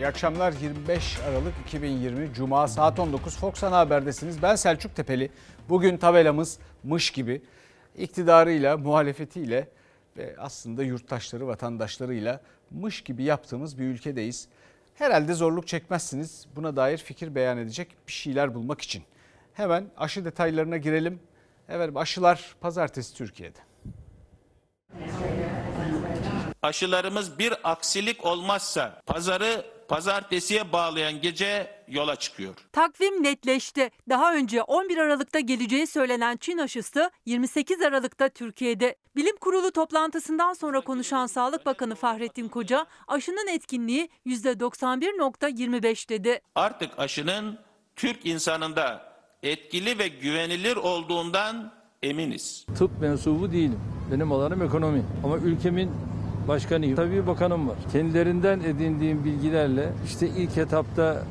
İyi akşamlar 25 Aralık 2020 Cuma saat 19 Fox Ana Haber'desiniz. Ben Selçuk Tepeli. Bugün tabelamız mış gibi iktidarıyla, muhalefetiyle ve aslında yurttaşları, vatandaşlarıyla mış gibi yaptığımız bir ülkedeyiz. Herhalde zorluk çekmezsiniz buna dair fikir beyan edecek bir şeyler bulmak için. Hemen aşı detaylarına girelim. Evet aşılar pazartesi Türkiye'de. aşılarımız bir aksilik olmazsa pazarı pazartesiye bağlayan gece yola çıkıyor. Takvim netleşti. Daha önce 11 Aralık'ta geleceği söylenen Çin aşısı 28 Aralık'ta Türkiye'de. Bilim Kurulu toplantısından sonra konuşan Sağlık Bakanı Fahrettin Koca aşının etkinliği %91.25 dedi. Artık aşının Türk insanında etkili ve güvenilir olduğundan eminiz. Tıp mensubu değilim. Benim alanım ekonomi. Ama ülkemin başkanıyım. Tabii bir bakanım var. Kendilerinden edindiğim bilgilerle işte ilk etapta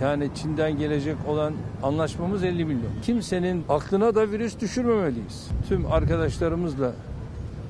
yani Çin'den gelecek olan anlaşmamız 50 milyon. Kimsenin aklına da virüs düşürmemeliyiz. Tüm arkadaşlarımızla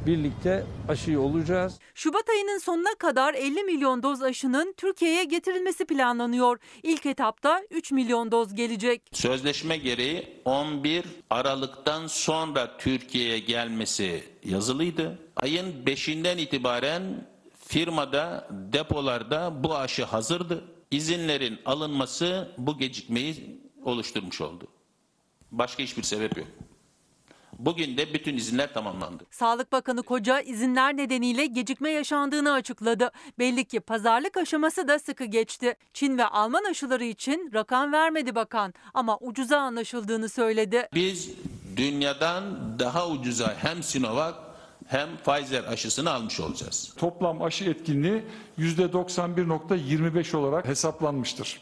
birlikte aşıyı olacağız. Şubat ayının sonuna kadar 50 milyon doz aşının Türkiye'ye getirilmesi planlanıyor. İlk etapta 3 milyon doz gelecek. Sözleşme gereği 11 Aralık'tan sonra Türkiye'ye gelmesi yazılıydı. Ayın 5'inden itibaren firmada, depolarda bu aşı hazırdı. İzinlerin alınması bu gecikmeyi oluşturmuş oldu. Başka hiçbir sebep yok. Bugün de bütün izinler tamamlandı. Sağlık Bakanı Koca izinler nedeniyle gecikme yaşandığını açıkladı. Belli ki pazarlık aşaması da sıkı geçti. Çin ve Alman aşıları için rakam vermedi bakan ama ucuza anlaşıldığını söyledi. Biz dünyadan daha ucuza hem Sinovac hem Pfizer aşısını almış olacağız. Toplam aşı etkinliği %91.25 olarak hesaplanmıştır.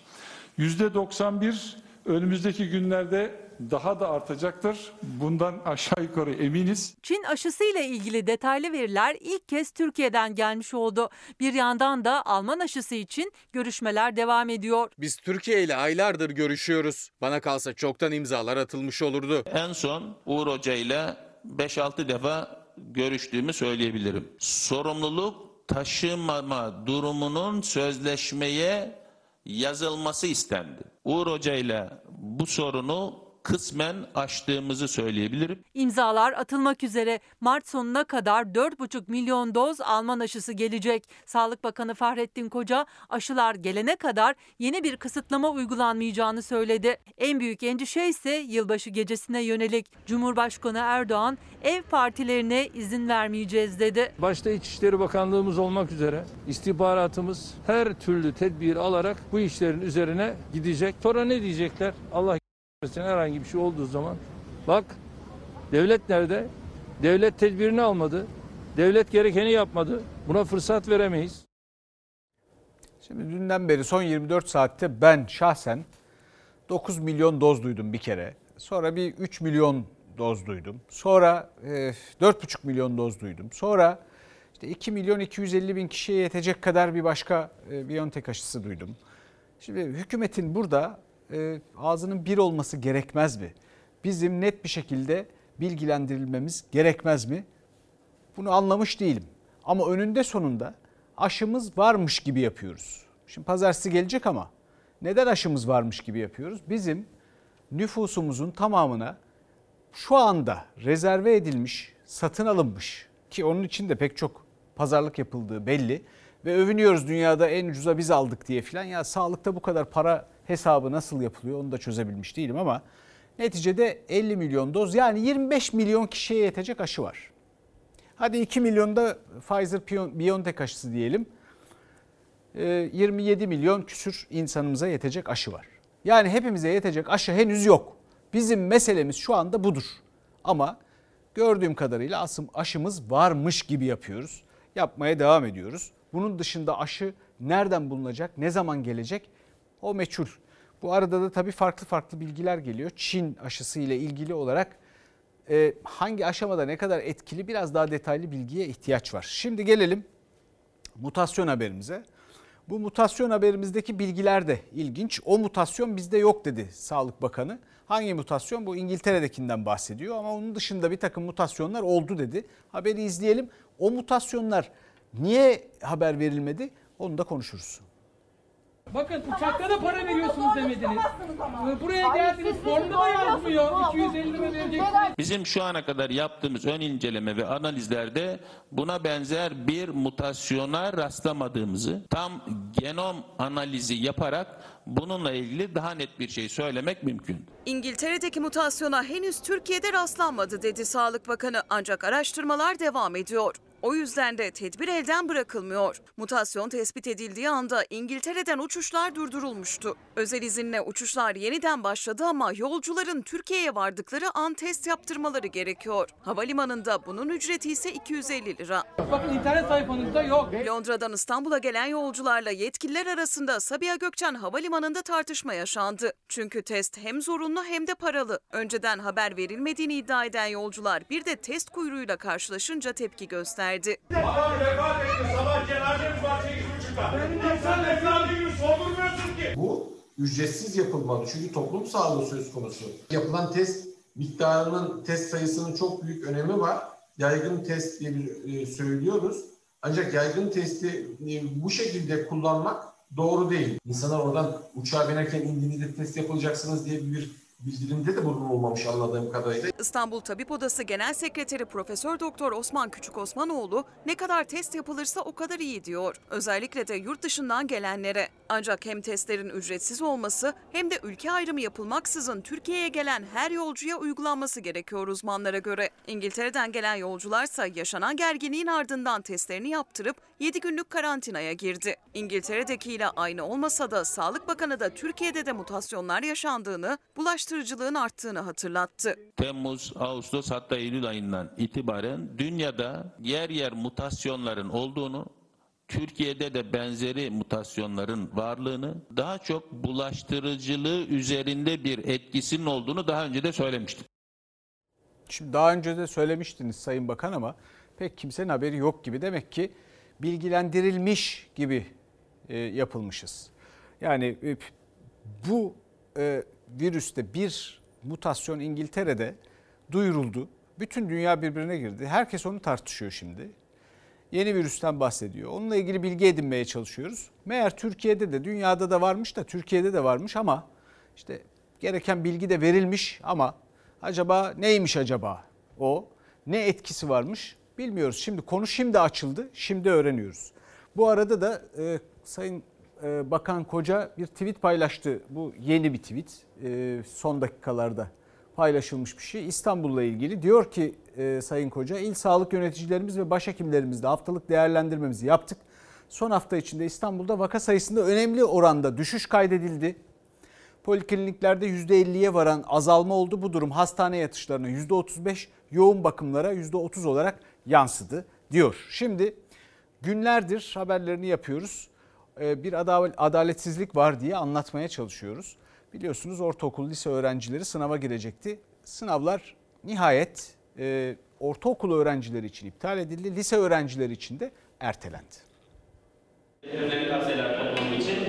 %91 önümüzdeki günlerde daha da artacaktır. Bundan aşağı yukarı eminiz. Çin aşısıyla ilgili detaylı veriler ilk kez Türkiye'den gelmiş oldu. Bir yandan da Alman aşısı için görüşmeler devam ediyor. Biz Türkiye ile aylardır görüşüyoruz. Bana kalsa çoktan imzalar atılmış olurdu. En son Uğur Hoca ile 5-6 defa görüştüğümü söyleyebilirim. Sorumluluk taşımama durumunun sözleşmeye yazılması istendi. Uğur Hoca ile bu sorunu kısmen aştığımızı söyleyebilirim. İmzalar atılmak üzere Mart sonuna kadar 4,5 milyon doz Alman aşısı gelecek. Sağlık Bakanı Fahrettin Koca aşılar gelene kadar yeni bir kısıtlama uygulanmayacağını söyledi. En büyük endişe ise yılbaşı gecesine yönelik. Cumhurbaşkanı Erdoğan ev partilerine izin vermeyeceğiz dedi. Başta İçişleri Bakanlığımız olmak üzere istihbaratımız her türlü tedbir alarak bu işlerin üzerine gidecek. Sonra ne diyecekler? Allah Mesela herhangi bir şey olduğu zaman bak devlet nerede? Devlet tedbirini almadı. Devlet gerekeni yapmadı. Buna fırsat veremeyiz. Şimdi dünden beri son 24 saatte ben şahsen 9 milyon doz duydum bir kere. Sonra bir 3 milyon doz duydum. Sonra e, 4,5 milyon doz duydum. Sonra işte 2 milyon 250 bin kişiye yetecek kadar bir başka e, Biontech aşısı duydum. Şimdi hükümetin burada e, ağzının bir olması gerekmez mi? Bizim net bir şekilde bilgilendirilmemiz gerekmez mi? Bunu anlamış değilim. Ama önünde sonunda aşımız varmış gibi yapıyoruz. Şimdi pazartesi gelecek ama neden aşımız varmış gibi yapıyoruz? Bizim nüfusumuzun tamamına şu anda rezerve edilmiş, satın alınmış ki onun için de pek çok pazarlık yapıldığı belli ve övünüyoruz dünyada en ucuza biz aldık diye filan. Ya sağlıkta bu kadar para hesabı nasıl yapılıyor onu da çözebilmiş değilim ama neticede 50 milyon doz yani 25 milyon kişiye yetecek aşı var. Hadi 2 milyonda Pfizer BioNTech aşısı diyelim. 27 milyon küsür insanımıza yetecek aşı var. Yani hepimize yetecek aşı henüz yok. Bizim meselemiz şu anda budur. Ama gördüğüm kadarıyla asım aşımız varmış gibi yapıyoruz. Yapmaya devam ediyoruz. Bunun dışında aşı nereden bulunacak, ne zaman gelecek o meçhul. Bu arada da tabii farklı farklı bilgiler geliyor. Çin aşısı ile ilgili olarak e, hangi aşamada ne kadar etkili biraz daha detaylı bilgiye ihtiyaç var. Şimdi gelelim mutasyon haberimize. Bu mutasyon haberimizdeki bilgiler de ilginç. O mutasyon bizde yok dedi Sağlık Bakanı. Hangi mutasyon? Bu İngiltere'dekinden bahsediyor ama onun dışında bir takım mutasyonlar oldu dedi. Haberi izleyelim. O mutasyonlar niye haber verilmedi? Onu da konuşuruz. Bakın uçakta da para veriyorsunuz demediniz. Buraya geldiniz formda da yazmıyor. 250 lira vereceksiniz. Bizim şu ana kadar yaptığımız ön inceleme ve analizlerde buna benzer bir mutasyona rastlamadığımızı tam genom analizi yaparak bununla ilgili daha net bir şey söylemek mümkün. İngiltere'deki mutasyona henüz Türkiye'de rastlanmadı dedi Sağlık Bakanı ancak araştırmalar devam ediyor. O yüzden de tedbir elden bırakılmıyor. Mutasyon tespit edildiği anda İngiltere'den uçuşlar durdurulmuştu. Özel izinle uçuşlar yeniden başladı ama yolcuların Türkiye'ye vardıkları an test yaptırmaları gerekiyor. Havalimanında bunun ücreti ise 250 lira. Bakın internet sayfanızda yok. Londra'dan İstanbul'a gelen yolcularla yetkililer arasında Sabiha Gökçen Havalimanı'nda tartışma yaşandı. Çünkü test hem zorunlu hem de paralı. Önceden haber verilmediğini iddia eden yolcular bir de test kuyruğuyla karşılaşınca tepki gösterdi. Adam vefat etti. Sabah cenazemiz var 8.30'da. Sen evladı gibi sordurmuyorsun ki. Bu ücretsiz yapılmalı çünkü toplum sağlığı söz konusu. Yapılan test miktarının, test sayısının çok büyük önemi var. Yaygın test diye bir, e, söylüyoruz. Ancak yaygın testi e, bu şekilde kullanmak doğru değil. İnsanlar oradan uçağa binerken indiğinizde test yapılacaksınız diye bir bildirimde de bulunulmamış anladığım kadarıyla. İstanbul Tabip Odası Genel Sekreteri Profesör Doktor Osman Küçük Osmanoğlu ne kadar test yapılırsa o kadar iyi diyor. Özellikle de yurt dışından gelenlere. Ancak hem testlerin ücretsiz olması hem de ülke ayrımı yapılmaksızın Türkiye'ye gelen her yolcuya uygulanması gerekiyor uzmanlara göre. İngiltere'den gelen yolcularsa yaşanan gerginliğin ardından testlerini yaptırıp 7 günlük karantinaya girdi. İngiltere'dekiyle aynı olmasa da Sağlık Bakanı da Türkiye'de de mutasyonlar yaşandığını, bulaştırıcılığın arttığını hatırlattı. Temmuz, Ağustos hatta Eylül ayından itibaren dünyada yer yer mutasyonların olduğunu, Türkiye'de de benzeri mutasyonların varlığını, daha çok bulaştırıcılığı üzerinde bir etkisinin olduğunu daha önce de söylemiştim. Şimdi daha önce de söylemiştiniz Sayın Bakan ama pek kimsenin haberi yok gibi. Demek ki bilgilendirilmiş gibi e, yapılmışız. Yani e, bu e, virüste bir mutasyon İngiltere'de duyuruldu. Bütün dünya birbirine girdi. Herkes onu tartışıyor şimdi. Yeni virüsten bahsediyor. Onunla ilgili bilgi edinmeye çalışıyoruz. Meğer Türkiye'de de dünyada da varmış da Türkiye'de de varmış ama işte gereken bilgi de verilmiş ama acaba neymiş acaba o? Ne etkisi varmış bilmiyoruz. Şimdi konu şimdi açıldı. Şimdi öğreniyoruz. Bu arada da e, Sayın e, Bakan Koca bir tweet paylaştı. Bu yeni bir tweet. E, son dakikalarda paylaşılmış bir şey. İstanbul'la ilgili diyor ki e, Sayın Koca il sağlık yöneticilerimiz ve başhekimlerimizle haftalık değerlendirmemizi yaptık. Son hafta içinde İstanbul'da vaka sayısında önemli oranda düşüş kaydedildi. Polikliniklerde %50'ye varan azalma oldu. Bu durum hastane yatışlarına %35, yoğun bakımlara %30 olarak yansıdı diyor. Şimdi günlerdir haberlerini yapıyoruz. Ee, Bir adaletsizlik var diye anlatmaya çalışıyoruz. Biliyorsunuz ortaokul, lise öğrencileri sınava girecekti. Sınavlar nihayet e, ortaokul öğrencileri için iptal edildi. Lise öğrencileri için de ertelendi.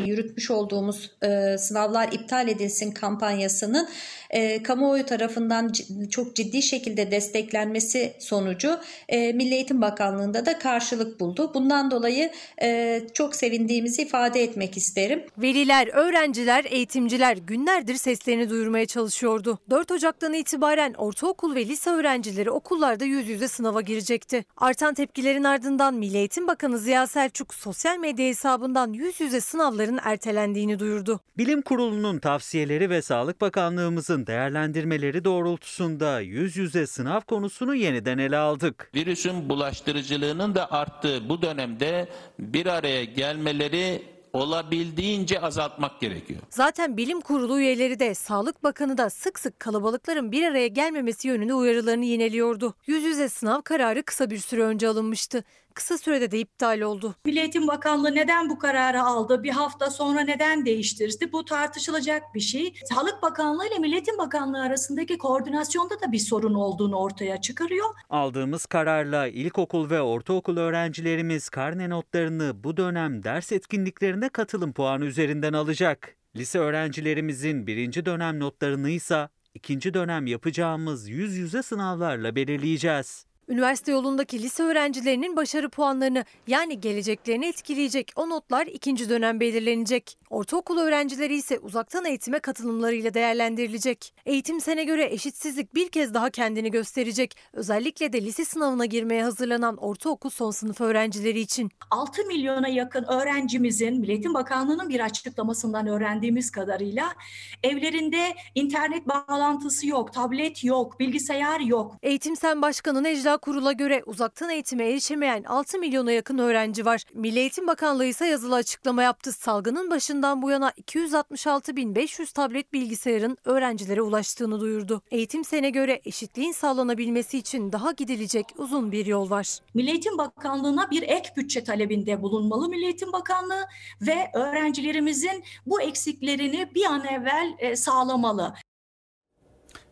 Yürütmüş olduğumuz e, sınavlar iptal edilsin kampanyasının e, kamuoyu tarafından çok ciddi şekilde desteklenmesi sonucu e, Milli Eğitim Bakanlığı'nda da karşılık buldu. Bundan dolayı e, çok sevindiğimizi ifade etmek isterim. Veliler, öğrenciler, eğitimciler günlerdir seslerini duyurmaya çalışıyordu. 4 Ocak'tan itibaren ortaokul ve lise öğrencileri okullarda yüz yüze sınava girecekti. Artan tepkilerin ardından Milli Eğitim Bakanı Ziya Selçuk sosyal medya hesabından yüz yüze sınavların ertelendiğini duyurdu. Bilim Kurulu'nun tavsiyeleri ve Sağlık Bakanlığımızın değerlendirmeleri doğrultusunda yüz yüze sınav konusunu yeniden ele aldık. Virüsün bulaştırıcılığının da arttığı bu dönemde bir araya gelmeleri olabildiğince azaltmak gerekiyor. Zaten bilim kurulu üyeleri de Sağlık Bakanı da sık sık kalabalıkların bir araya gelmemesi yönünde uyarılarını yineliyordu. Yüz yüze sınav kararı kısa bir süre önce alınmıştı. Kısa sürede de iptal oldu. Milli Eğitim Bakanlığı neden bu kararı aldı? Bir hafta sonra neden değiştirdi? Bu tartışılacak bir şey. Sağlık Bakanlığı ile Milli Eğitim Bakanlığı arasındaki koordinasyonda da bir sorun olduğunu ortaya çıkarıyor. Aldığımız kararla ilkokul ve ortaokul öğrencilerimiz karne notlarını bu dönem ders etkinliklerine katılım puanı üzerinden alacak. Lise öğrencilerimizin birinci dönem notlarını ise ikinci dönem yapacağımız yüz yüze sınavlarla belirleyeceğiz. Üniversite yolundaki lise öğrencilerinin başarı puanlarını yani geleceklerini etkileyecek o notlar ikinci dönem belirlenecek. Ortaokul öğrencileri ise uzaktan eğitime katılımlarıyla değerlendirilecek. Eğitim sene göre eşitsizlik bir kez daha kendini gösterecek. Özellikle de lise sınavına girmeye hazırlanan ortaokul son sınıf öğrencileri için. 6 milyona yakın öğrencimizin Milletin Bakanlığı'nın bir açıklamasından öğrendiğimiz kadarıyla evlerinde internet bağlantısı yok, tablet yok, bilgisayar yok. Eğitim Sen Başkanı Necla Kurul'a göre uzaktan eğitime erişemeyen 6 milyona yakın öğrenci var. Milli Eğitim Bakanlığı ise yazılı açıklama yaptı. Salgının başından bu yana 266.500 tablet bilgisayarın öğrencilere ulaştığını duyurdu. Eğitim Sen'e göre eşitliğin sağlanabilmesi için daha gidilecek uzun bir yol var. Milli Eğitim Bakanlığı'na bir ek bütçe talebinde bulunmalı Milli Eğitim Bakanlığı ve öğrencilerimizin bu eksiklerini bir an evvel e, sağlamalı.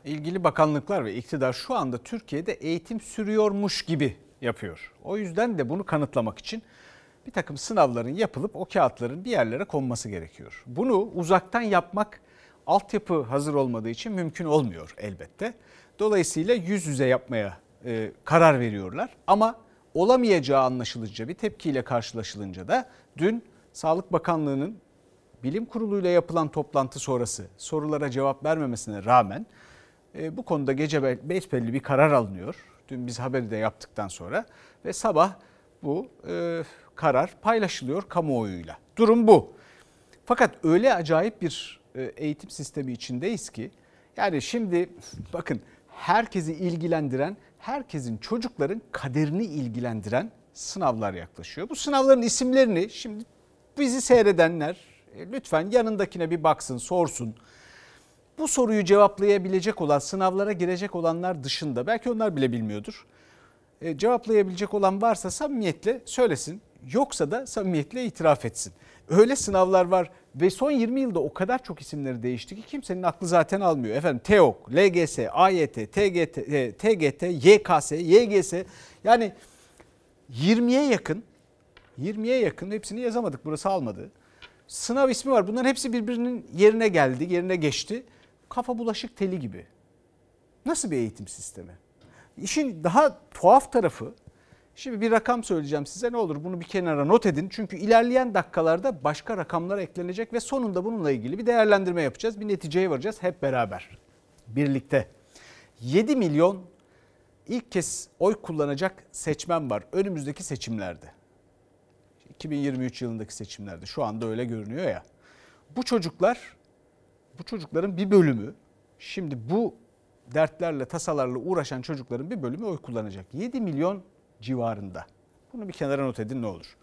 İlgili bakanlıklar ve iktidar şu anda Türkiye'de eğitim sürüyormuş gibi yapıyor. O yüzden de bunu kanıtlamak için bir takım sınavların yapılıp o kağıtların bir yerlere konması gerekiyor. Bunu uzaktan yapmak altyapı hazır olmadığı için mümkün olmuyor elbette. Dolayısıyla yüz yüze yapmaya e, karar veriyorlar. Ama olamayacağı anlaşılınca bir tepkiyle karşılaşılınca da dün Sağlık Bakanlığı'nın bilim kuruluyla yapılan toplantı sonrası sorulara cevap vermemesine rağmen e, bu konuda gece besbelli bir karar alınıyor. Dün biz haberi de yaptıktan sonra ve sabah bu e, karar paylaşılıyor kamuoyuyla. Durum bu. Fakat öyle acayip bir e, eğitim sistemi içindeyiz ki yani şimdi bakın herkesi ilgilendiren, herkesin çocukların kaderini ilgilendiren sınavlar yaklaşıyor. Bu sınavların isimlerini şimdi bizi seyredenler e, lütfen yanındakine bir baksın, sorsun. Bu soruyu cevaplayabilecek olan, sınavlara girecek olanlar dışında belki onlar bile bilmiyordur. E, cevaplayabilecek olan varsa samimiyetle söylesin. Yoksa da samimiyetle itiraf etsin. Öyle sınavlar var ve son 20 yılda o kadar çok isimleri değişti ki kimsenin aklı zaten almıyor. Efendim TEOK, LGS, AYT, TGT, TGT, YKS, YGS yani 20'ye yakın 20'ye yakın hepsini yazamadık burası almadı. Sınav ismi var bunların hepsi birbirinin yerine geldi yerine geçti. Kafa bulaşık teli gibi. Nasıl bir eğitim sistemi? İşin daha tuhaf tarafı Şimdi bir rakam söyleyeceğim size ne olur bunu bir kenara not edin. Çünkü ilerleyen dakikalarda başka rakamlar eklenecek ve sonunda bununla ilgili bir değerlendirme yapacağız. Bir neticeye varacağız hep beraber birlikte. 7 milyon ilk kez oy kullanacak seçmen var önümüzdeki seçimlerde. 2023 yılındaki seçimlerde şu anda öyle görünüyor ya. Bu çocuklar bu çocukların bir bölümü şimdi bu dertlerle tasalarla uğraşan çocukların bir bölümü oy kullanacak. 7 milyon civarında. Bunu bir kenara not edin ne olur.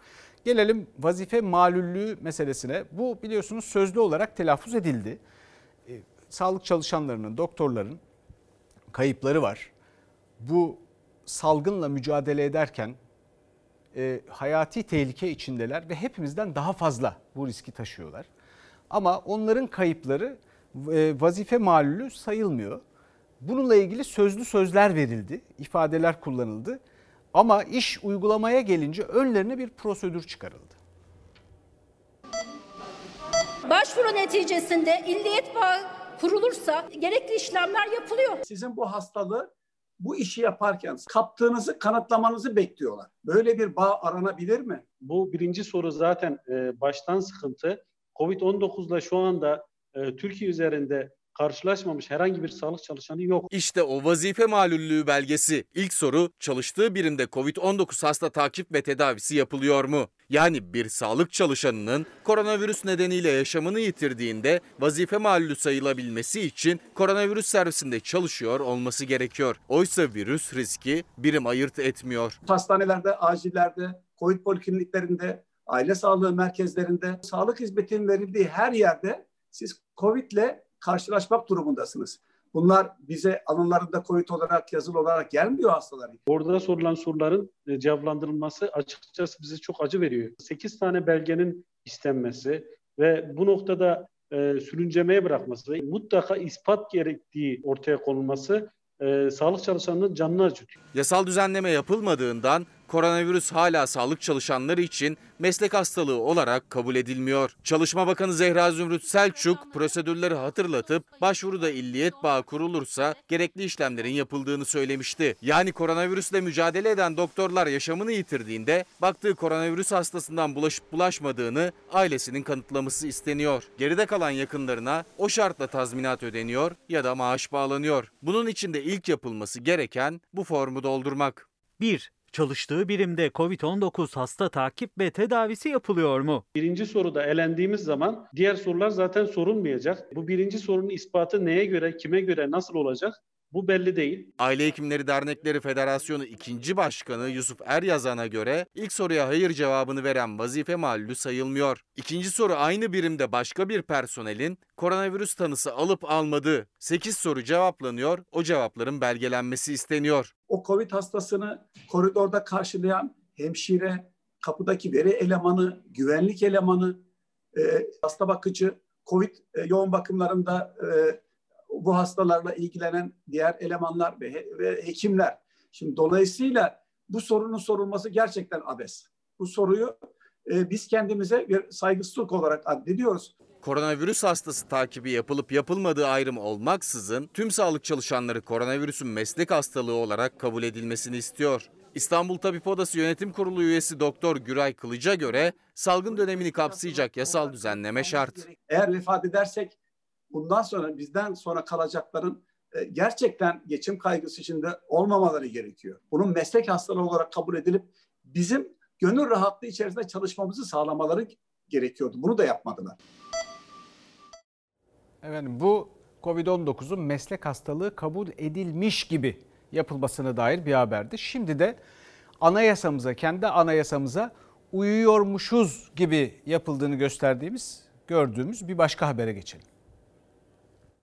Gelelim vazife malüllüğü meselesine. Bu biliyorsunuz sözlü olarak telaffuz edildi. E, sağlık çalışanlarının, doktorların kayıpları var. Bu salgınla mücadele ederken e, hayati tehlike içindeler ve hepimizden daha fazla bu riski taşıyorlar. Ama onların kayıpları e, vazife malulü sayılmıyor. Bununla ilgili sözlü sözler verildi, ifadeler kullanıldı. Ama iş uygulamaya gelince önlerine bir prosedür çıkarıldı. Başvuru neticesinde illiyet bağı kurulursa gerekli işlemler yapılıyor. Sizin bu hastalığı bu işi yaparken kaptığınızı kanıtlamanızı bekliyorlar. Böyle bir bağ aranabilir mi? Bu birinci soru zaten e, baştan sıkıntı. Covid-19 ile şu anda e, Türkiye üzerinde karşılaşmamış herhangi bir sağlık çalışanı yok. İşte o vazife malüllüğü belgesi. İlk soru çalıştığı birimde COVID-19 hasta takip ve tedavisi yapılıyor mu? Yani bir sağlık çalışanının koronavirüs nedeniyle yaşamını yitirdiğinde vazife malulü sayılabilmesi için koronavirüs servisinde çalışıyor olması gerekiyor. Oysa virüs riski birim ayırt etmiyor. Hastanelerde, acillerde, COVID polikliniklerinde, aile sağlığı merkezlerinde, sağlık hizmetinin verildiği her yerde siz COVID ile karşılaşmak durumundasınız. Bunlar bize alınlarında COVID olarak, yazılı olarak gelmiyor hastaların. Orada sorulan soruların e, cevaplandırılması açıkçası bize çok acı veriyor. 8 tane belgenin istenmesi ve bu noktada e, sürüncemeye bırakması ve mutlaka ispat gerektiği ortaya konulması e, sağlık çalışanının canını acıtıyor. Yasal düzenleme yapılmadığından Koronavirüs hala sağlık çalışanları için meslek hastalığı olarak kabul edilmiyor. Çalışma Bakanı Zehra Zümrüt Selçuk prosedürleri hatırlatıp başvuruda illiyet bağı kurulursa gerekli işlemlerin yapıldığını söylemişti. Yani koronavirüsle mücadele eden doktorlar yaşamını yitirdiğinde baktığı koronavirüs hastasından bulaşıp bulaşmadığını ailesinin kanıtlaması isteniyor. Geride kalan yakınlarına o şartla tazminat ödeniyor ya da maaş bağlanıyor. Bunun için de ilk yapılması gereken bu formu doldurmak. 1. Çalıştığı birimde COVID-19 hasta takip ve tedavisi yapılıyor mu? Birinci soruda elendiğimiz zaman diğer sorular zaten sorulmayacak. Bu birinci sorunun ispatı neye göre, kime göre, nasıl olacak? Bu belli değil. Aile Hekimleri Dernekleri Federasyonu 2. Başkanı Yusuf Eryazan'a göre ilk soruya hayır cevabını veren vazife mahallü sayılmıyor. İkinci soru aynı birimde başka bir personelin koronavirüs tanısı alıp almadığı. 8 soru cevaplanıyor, o cevapların belgelenmesi isteniyor. O COVID hastasını koridorda karşılayan hemşire, kapıdaki veri elemanı, güvenlik elemanı, e, hasta bakıcı, COVID e, yoğun bakımlarında e, bu hastalarla ilgilenen diğer elemanlar ve, ve hekimler. Şimdi dolayısıyla bu sorunun sorulması gerçekten abes. Bu soruyu e, biz kendimize bir saygısızlık olarak addediyoruz. Koronavirüs hastası takibi yapılıp yapılmadığı ayrım olmaksızın tüm sağlık çalışanları koronavirüsün meslek hastalığı olarak kabul edilmesini istiyor. İstanbul Tabip Odası Yönetim Kurulu üyesi Doktor Güray Kılıç'a göre salgın dönemini kapsayacak yasal düzenleme şart. Eğer vefat edersek bundan sonra bizden sonra kalacakların e, gerçekten geçim kaygısı içinde olmamaları gerekiyor. Bunun meslek hastalığı olarak kabul edilip bizim gönül rahatlığı içerisinde çalışmamızı sağlamaları gerekiyordu. Bunu da yapmadılar. Efendim bu Covid-19'un meslek hastalığı kabul edilmiş gibi yapılmasına dair bir haberdi. Şimdi de anayasamıza, kendi anayasamıza uyuyormuşuz gibi yapıldığını gösterdiğimiz, gördüğümüz bir başka habere geçelim.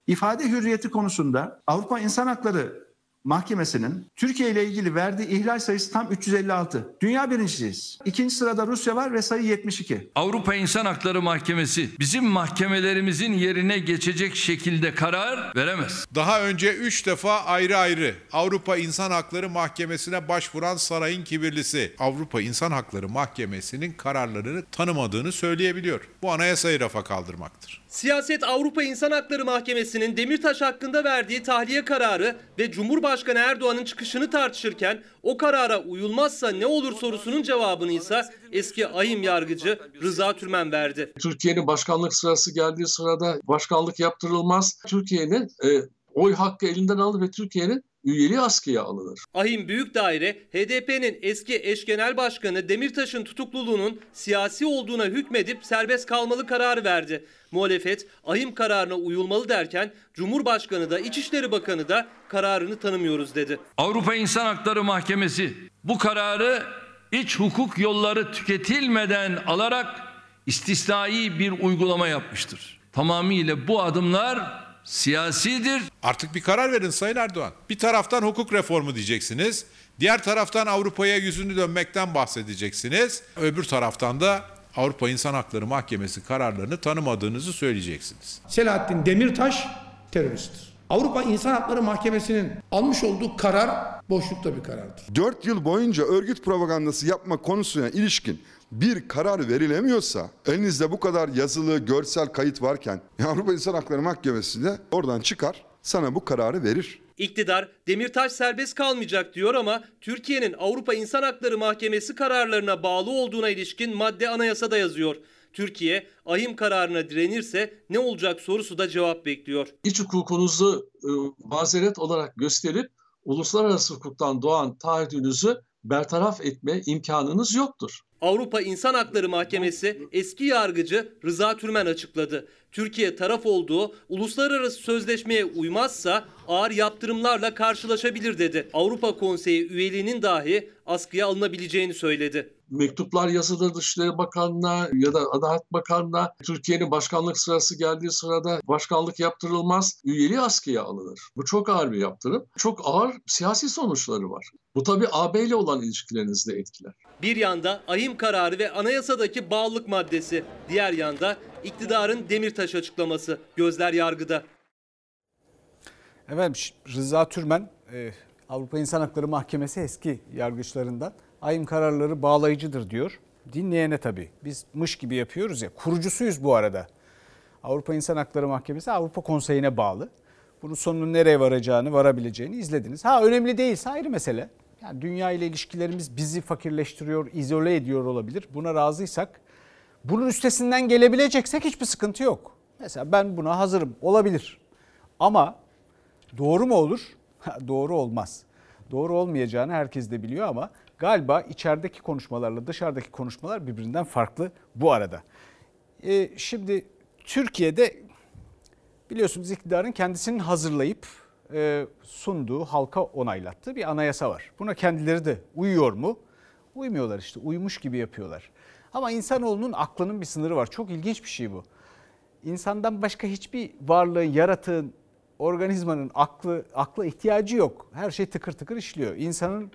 İfade hürriyeti konusunda Avrupa İnsan Hakları Mahkemesi'nin Türkiye ile ilgili verdiği ihlal sayısı tam 356. Dünya birincisiyiz. İkinci sırada Rusya var ve sayı 72. Avrupa İnsan Hakları Mahkemesi bizim mahkemelerimizin yerine geçecek şekilde karar veremez. Daha önce 3 defa ayrı ayrı Avrupa İnsan Hakları Mahkemesi'ne başvuran sarayın kibirlisi Avrupa İnsan Hakları Mahkemesi'nin kararlarını tanımadığını söyleyebiliyor. Bu anayasayı rafa kaldırmaktır. Siyaset Avrupa İnsan Hakları Mahkemesi'nin Demirtaş hakkında verdiği tahliye kararı ve Cumhurbaşkanı Erdoğan'ın çıkışını tartışırken o karara uyulmazsa ne olur sorusunun cevabını ise eski ahim yargıcı Rıza Türmen verdi. Türkiye'nin başkanlık sırası geldiği sırada başkanlık yaptırılmaz. Türkiye'nin e, oy hakkı elinden alır ve Türkiye'nin üyeliği askıya alınır. Ahim Büyük Daire, HDP'nin eski eş genel başkanı Demirtaş'ın tutukluluğunun siyasi olduğuna hükmedip serbest kalmalı kararı verdi. Muhalefet ahim kararına uyulmalı derken Cumhurbaşkanı da İçişleri Bakanı da kararını tanımıyoruz dedi. Avrupa İnsan Hakları Mahkemesi bu kararı iç hukuk yolları tüketilmeden alarak istisnai bir uygulama yapmıştır. Tamamıyla bu adımlar siyasidir. Artık bir karar verin Sayın Erdoğan. Bir taraftan hukuk reformu diyeceksiniz. Diğer taraftan Avrupa'ya yüzünü dönmekten bahsedeceksiniz. Öbür taraftan da Avrupa İnsan Hakları Mahkemesi kararlarını tanımadığınızı söyleyeceksiniz. Selahattin Demirtaş teröristtir. Avrupa İnsan Hakları Mahkemesi'nin almış olduğu karar boşlukta bir karardır. 4 yıl boyunca örgüt propagandası yapma konusuna ilişkin bir karar verilemiyorsa elinizde bu kadar yazılı görsel kayıt varken Avrupa İnsan Hakları Mahkemesi de oradan çıkar sana bu kararı verir. İktidar Demirtaş serbest kalmayacak diyor ama Türkiye'nin Avrupa İnsan Hakları Mahkemesi kararlarına bağlı olduğuna ilişkin madde anayasada yazıyor. Türkiye ahim kararına direnirse ne olacak sorusu da cevap bekliyor. İç hukukunuzu e, mazeret olarak gösterip uluslararası hukuktan doğan taahhüdünüzü bertaraf etme imkanınız yoktur. Avrupa İnsan Hakları Mahkemesi eski yargıcı Rıza Türmen açıkladı. Türkiye taraf olduğu uluslararası sözleşmeye uymazsa ağır yaptırımlarla karşılaşabilir dedi. Avrupa Konseyi üyeliğinin dahi askıya alınabileceğini söyledi. Mektuplar yazılır Dışişleri Bakanlığı'na ya da Adalet Bakanlığı'na Türkiye'nin başkanlık sırası geldiği sırada başkanlık yaptırılmaz, üyeliği askıya alınır. Bu çok ağır bir yaptırım. Çok ağır siyasi sonuçları var. Bu tabii AB ile olan ilişkilerinizi de etkiler. Bir yanda ahim kararı ve anayasadaki bağlılık maddesi, diğer yanda iktidarın Demirtaş açıklaması. Gözler yargıda. Efendim Rıza Türmen Avrupa İnsan Hakları Mahkemesi eski yargıçlarından AYM kararları bağlayıcıdır diyor. Dinleyene tabii. Biz mış gibi yapıyoruz ya. Kurucusuyuz bu arada. Avrupa İnsan Hakları Mahkemesi Avrupa Konseyi'ne bağlı. Bunun sonunun nereye varacağını, varabileceğini izlediniz. Ha önemli değilse ayrı mesele. Yani dünya ile ilişkilerimiz bizi fakirleştiriyor, izole ediyor olabilir. Buna razıysak, bunun üstesinden gelebileceksek hiçbir sıkıntı yok. Mesela ben buna hazırım, olabilir. Ama doğru mu olur? doğru olmaz. Doğru olmayacağını herkes de biliyor ama galiba içerideki konuşmalarla dışarıdaki konuşmalar birbirinden farklı bu arada. Ee, şimdi Türkiye'de biliyorsunuz iktidarın kendisinin hazırlayıp sunduğu, halka onaylattığı bir anayasa var. Buna kendileri de uyuyor mu? Uymuyorlar işte, uymuş gibi yapıyorlar. Ama insanoğlunun aklının bir sınırı var. Çok ilginç bir şey bu. İnsandan başka hiçbir varlığın, yaratığın, organizmanın aklı akla ihtiyacı yok. Her şey tıkır tıkır işliyor. İnsanın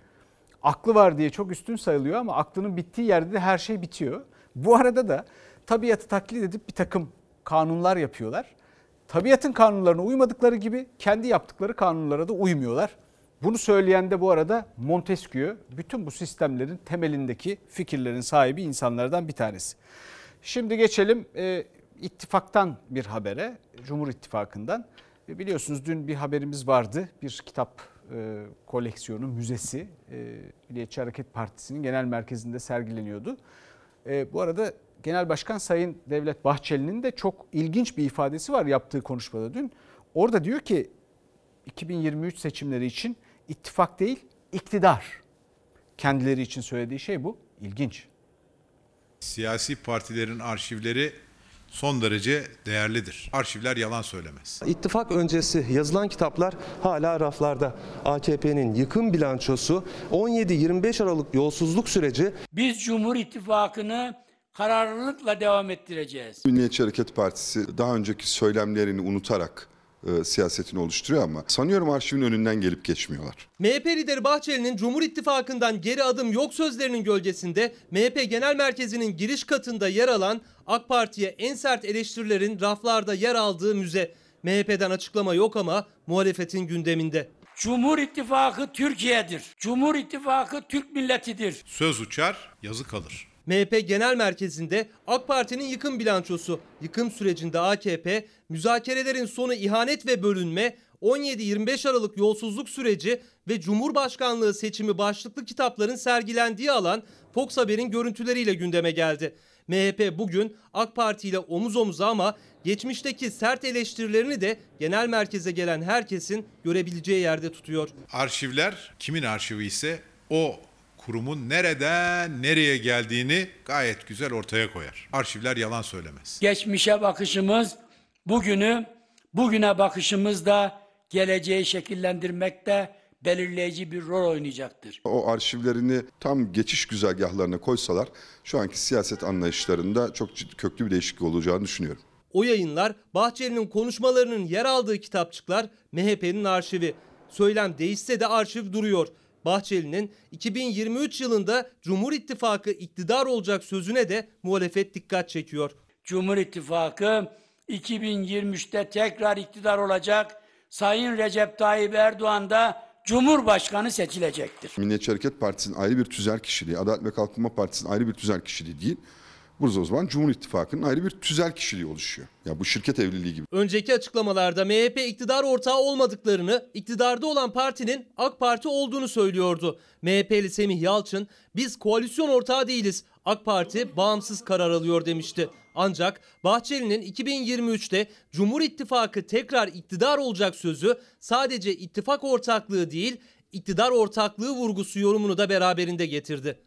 aklı var diye çok üstün sayılıyor ama aklının bittiği yerde de her şey bitiyor. Bu arada da tabiatı taklit edip bir takım kanunlar yapıyorlar. Tabiatın kanunlarına uymadıkları gibi kendi yaptıkları kanunlara da uymuyorlar. Bunu söyleyen de bu arada Montesquieu bütün bu sistemlerin temelindeki fikirlerin sahibi insanlardan bir tanesi. Şimdi geçelim e, ittifaktan bir habere, Cumhur İttifakı'ndan. E, biliyorsunuz dün bir haberimiz vardı. Bir kitap e, koleksiyonu, müzesi e, Milliyetçi Hareket Partisi'nin genel merkezinde sergileniyordu. E, bu arada Genel Başkan Sayın Devlet Bahçeli'nin de çok ilginç bir ifadesi var yaptığı konuşmada dün. Orada diyor ki 2023 seçimleri için ittifak değil iktidar. Kendileri için söylediği şey bu. İlginç. Siyasi partilerin arşivleri son derece değerlidir. Arşivler yalan söylemez. İttifak öncesi yazılan kitaplar hala raflarda. AKP'nin yıkım bilançosu 17-25 Aralık yolsuzluk süreci. Biz Cumhur İttifakı'nı kararlılıkla devam ettireceğiz. Milliyetçi Hareket Partisi daha önceki söylemlerini unutarak e, siyasetini oluşturuyor ama sanıyorum arşivin önünden gelip geçmiyorlar. MHP lideri Bahçeli'nin Cumhur İttifakı'ndan geri adım yok sözlerinin gölgesinde MHP Genel Merkezi'nin giriş katında yer alan AK Parti'ye en sert eleştirilerin raflarda yer aldığı müze. MHP'den açıklama yok ama muhalefetin gündeminde. Cumhur İttifakı Türkiye'dir. Cumhur İttifakı Türk milletidir. Söz uçar, yazı kalır. MHP Genel Merkezi'nde AK Parti'nin yıkım bilançosu, yıkım sürecinde AKP, müzakerelerin sonu ihanet ve bölünme, 17-25 Aralık yolsuzluk süreci ve Cumhurbaşkanlığı seçimi başlıklı kitapların sergilendiği alan Fox Haber'in görüntüleriyle gündeme geldi. MHP bugün AK Parti ile omuz omuza ama geçmişteki sert eleştirilerini de genel merkeze gelen herkesin görebileceği yerde tutuyor. Arşivler kimin arşivi ise o kurumun nereden nereye geldiğini gayet güzel ortaya koyar. Arşivler yalan söylemez. Geçmişe bakışımız bugünü, bugüne bakışımız da geleceği şekillendirmekte belirleyici bir rol oynayacaktır. O arşivlerini tam geçiş güzergahlarına koysalar şu anki siyaset anlayışlarında çok ciddi, köklü bir değişiklik olacağını düşünüyorum. O yayınlar Bahçeli'nin konuşmalarının yer aldığı kitapçıklar MHP'nin arşivi. Söylem değişse de arşiv duruyor. Bahçeli'nin 2023 yılında Cumhur İttifakı iktidar olacak sözüne de muhalefet dikkat çekiyor. Cumhur İttifakı 2023'te tekrar iktidar olacak. Sayın Recep Tayyip Erdoğan da Cumhurbaşkanı seçilecektir. Milliyetçi Hareket Partisi'nin ayrı bir tüzel kişiliği, Adalet ve Kalkınma Partisi'nin ayrı bir tüzel kişiliği değil. Burada o zaman Cumhur İttifakı'nın ayrı bir tüzel kişiliği oluşuyor. Ya bu şirket evliliği gibi. Önceki açıklamalarda MHP iktidar ortağı olmadıklarını, iktidarda olan partinin AK Parti olduğunu söylüyordu. MHP'li Semih Yalçın, biz koalisyon ortağı değiliz, AK Parti bağımsız karar alıyor demişti. Ancak Bahçeli'nin 2023'te Cumhur İttifakı tekrar iktidar olacak sözü sadece ittifak ortaklığı değil, iktidar ortaklığı vurgusu yorumunu da beraberinde getirdi.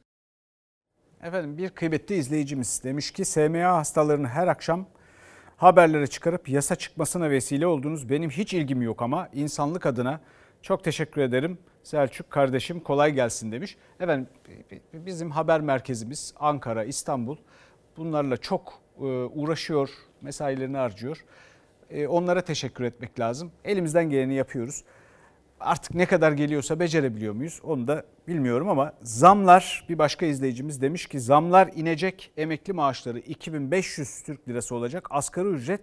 Efendim bir kıymetli izleyicimiz demiş ki SMA hastalarını her akşam haberlere çıkarıp yasa çıkmasına vesile oldunuz. Benim hiç ilgim yok ama insanlık adına çok teşekkür ederim. Selçuk kardeşim kolay gelsin demiş. Efendim bizim haber merkezimiz Ankara, İstanbul bunlarla çok e, uğraşıyor, mesailerini harcıyor. E, onlara teşekkür etmek lazım. Elimizden geleni yapıyoruz. Artık ne kadar geliyorsa becerebiliyor muyuz onu da bilmiyorum ama zamlar bir başka izleyicimiz demiş ki zamlar inecek emekli maaşları 2500 Türk lirası olacak asgari ücret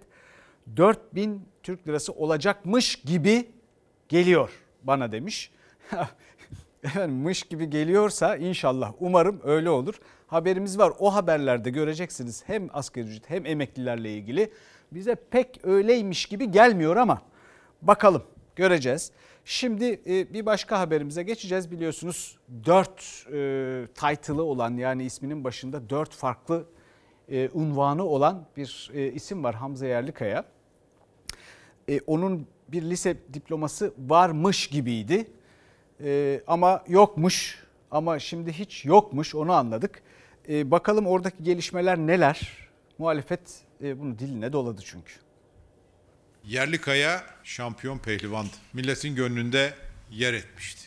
4000 Türk lirası olacakmış gibi geliyor bana demiş. efendim, mış gibi geliyorsa inşallah umarım öyle olur. Haberimiz var. O haberlerde göreceksiniz hem asgari ücret hem emeklilerle ilgili. Bize pek öyleymiş gibi gelmiyor ama bakalım göreceğiz. Şimdi e, bir başka haberimize geçeceğiz. Biliyorsunuz 4 e, title'ı olan yani isminin başında 4 farklı e, unvanı olan bir e, isim var Hamza Yerlikaya. E, onun bir lise diploması varmış gibiydi e, ama yokmuş ama şimdi hiç yokmuş onu anladık. E, bakalım oradaki gelişmeler neler? Muhalefet e, bunu diline doladı çünkü. Yerlikaya şampiyon pehlivandı. Milletin gönlünde yer etmişti.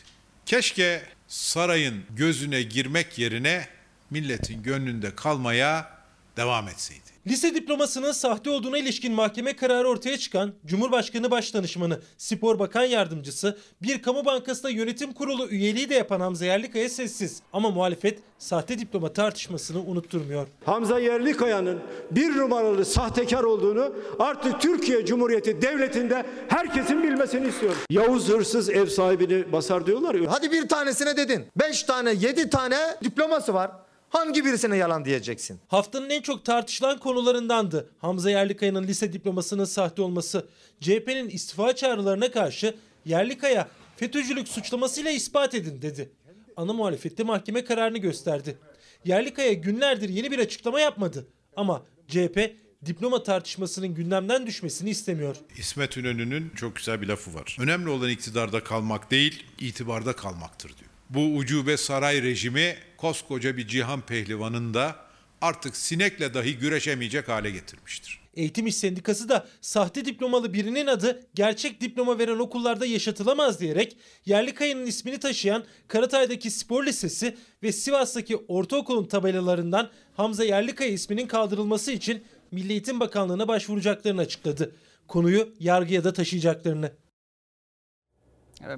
Keşke sarayın gözüne girmek yerine milletin gönlünde kalmaya devam etseydi. Lise diplomasının sahte olduğuna ilişkin mahkeme kararı ortaya çıkan Cumhurbaşkanı Başdanışmanı, Spor Bakan Yardımcısı, bir kamu bankasında yönetim kurulu üyeliği de yapan Hamza Yerlikaya sessiz. Ama muhalefet sahte diploma tartışmasını unutturmuyor. Hamza Yerlikaya'nın bir numaralı sahtekar olduğunu artık Türkiye Cumhuriyeti Devleti'nde herkesin bilmesini istiyorum. Yavuz hırsız ev sahibini basar diyorlar ya. Hadi bir tanesine dedin. Beş tane, yedi tane diploması var. Hangi birisine yalan diyeceksin? Haftanın en çok tartışılan konularındandı. Hamza Yerlikaya'nın lise diplomasının sahte olması. CHP'nin istifa çağrılarına karşı Yerlikaya FETÖ'cülük suçlamasıyla ispat edin dedi. Ana muhalefette mahkeme kararını gösterdi. Yerlikaya günlerdir yeni bir açıklama yapmadı. Ama CHP diploma tartışmasının gündemden düşmesini istemiyor. İsmet İnönü'nün çok güzel bir lafı var. Önemli olan iktidarda kalmak değil, itibarda kalmaktır diyor. Bu ucube saray rejimi koskoca bir cihan pehlivanını da artık sinekle dahi güreşemeyecek hale getirmiştir. Eğitim İş Sendikası da sahte diplomalı birinin adı gerçek diploma veren okullarda yaşatılamaz diyerek Yerlikaya'nın ismini taşıyan Karatay'daki spor lisesi ve Sivas'taki ortaokulun tabelalarından Hamza Yerlikaya isminin kaldırılması için Milli Eğitim Bakanlığı'na başvuracaklarını açıkladı. Konuyu yargıya da taşıyacaklarını.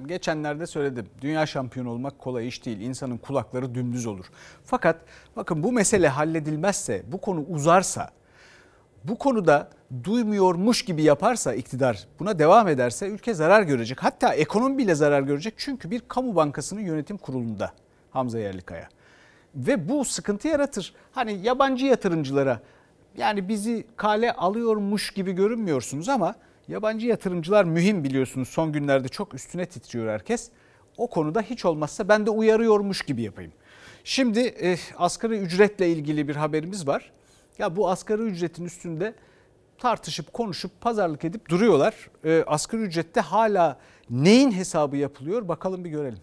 Geçenlerde söyledim. Dünya şampiyonu olmak kolay iş değil. İnsanın kulakları dümdüz olur. Fakat bakın bu mesele halledilmezse, bu konu uzarsa, bu konuda duymuyormuş gibi yaparsa iktidar buna devam ederse ülke zarar görecek. Hatta ekonomi bile zarar görecek. Çünkü bir kamu bankasının yönetim kurulunda Hamza Yerlikaya. Ve bu sıkıntı yaratır. Hani yabancı yatırımcılara yani bizi kale alıyormuş gibi görünmüyorsunuz ama Yabancı yatırımcılar mühim biliyorsunuz. Son günlerde çok üstüne titriyor herkes. O konuda hiç olmazsa ben de uyarıyormuş gibi yapayım. Şimdi e, asgari ücretle ilgili bir haberimiz var. Ya bu asgari ücretin üstünde tartışıp konuşup pazarlık edip duruyorlar. E, asgari ücrette hala neyin hesabı yapılıyor bakalım bir görelim.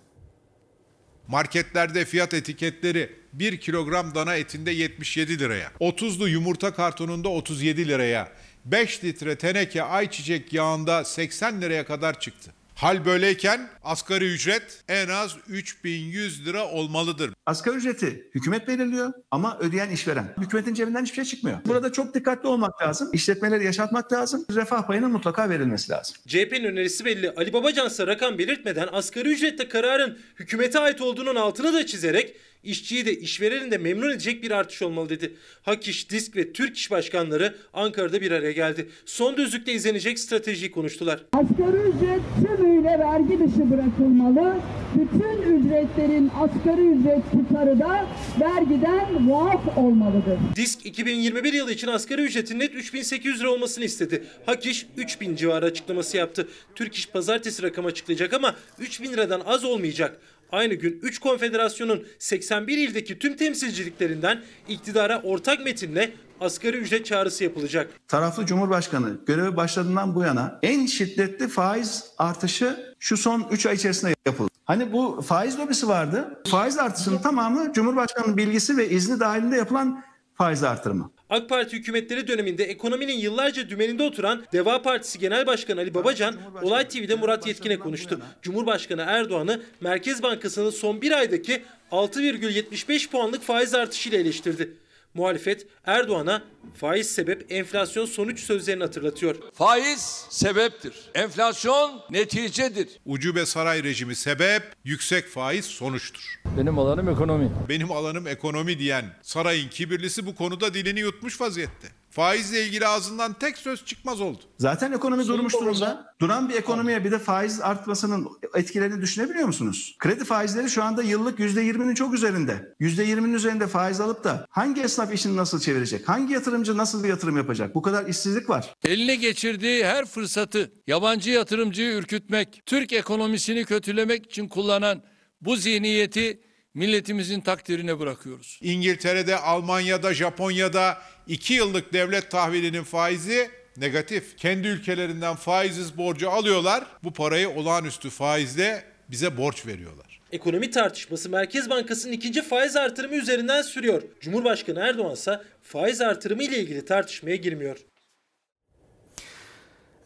Marketlerde fiyat etiketleri 1 kilogram dana etinde 77 liraya, 30'lu yumurta kartonunda 37 liraya, 5 litre teneke ayçiçek yağında 80 liraya kadar çıktı. Hal böyleyken asgari ücret en az 3100 lira olmalıdır. Asgari ücreti hükümet belirliyor ama ödeyen işveren. Hükümetin cebinden hiçbir şey çıkmıyor. Burada çok dikkatli olmak lazım. İşletmeleri yaşatmak lazım. Refah payının mutlaka verilmesi lazım. CHP'nin önerisi belli. Ali Babacan ise rakam belirtmeden asgari ücrette kararın hükümete ait olduğunun altını da çizerek işçiyi de işvereni de memnun edecek bir artış olmalı dedi. Hak İş, Disk ve Türk İş Başkanları Ankara'da bir araya geldi. Son düzlükte izlenecek stratejiyi konuştular. Asgari ücret tümüyle vergi dışı bırakılmalı. Bütün ücretlerin asgari ücret tutarı da vergiden muaf olmalıdır. Disk 2021 yılı için asgari ücretin net 3800 lira olmasını istedi. Hak İş 3000 civarı açıklaması yaptı. Türk İş pazartesi rakam açıklayacak ama 3000 liradan az olmayacak. Aynı gün 3 konfederasyonun 81 ildeki tüm temsilciliklerinden iktidara ortak metinle asgari ücret çağrısı yapılacak. Taraflı Cumhurbaşkanı görevi başladığından bu yana en şiddetli faiz artışı şu son 3 ay içerisinde yapıldı. Hani bu faiz lobisi vardı. Faiz artışının tamamı Cumhurbaşkanı'nın bilgisi ve izni dahilinde yapılan faiz artırımı. AK Parti hükümetleri döneminde ekonominin yıllarca dümeninde oturan Deva Partisi Genel Başkanı Ali Babacan, Olay TV'de Murat Yetkin'e konuştu. Cumhurbaşkanı Erdoğan'ı Merkez Bankası'nın son bir aydaki 6,75 puanlık faiz artışıyla eleştirdi. Muhalefet Erdoğan'a faiz sebep enflasyon sonuç sözlerini hatırlatıyor. Faiz sebeptir. Enflasyon neticedir. Ucube saray rejimi sebep, yüksek faiz sonuçtur. Benim alanım ekonomi. Benim alanım ekonomi diyen sarayın kibirlisi bu konuda dilini yutmuş vaziyette. Faizle ilgili ağzından tek söz çıkmaz oldu. Zaten ekonomi Şey durmuş durumda. Duran bir ekonomiye bir de faiz artmasının etkilerini düşünebiliyor musunuz? Kredi faizleri şu anda yıllık %20'nin çok üzerinde. %20'nin üzerinde faiz alıp da hangi esnaf işini nasıl çevirecek? Hangi yatırımcı nasıl bir yatırım yapacak? Bu kadar işsizlik var. Eline geçirdiği her fırsatı yabancı yatırımcıyı ürkütmek, Türk ekonomisini kötülemek için kullanan bu zihniyeti milletimizin takdirine bırakıyoruz. İngiltere'de, Almanya'da, Japonya'da 2 yıllık devlet tahvilinin faizi negatif. Kendi ülkelerinden faizsiz borcu alıyorlar. Bu parayı olağanüstü faizle bize borç veriyorlar. Ekonomi tartışması Merkez Bankası'nın ikinci faiz artırımı üzerinden sürüyor. Cumhurbaşkanı Erdoğan ise faiz artırımı ile ilgili tartışmaya girmiyor.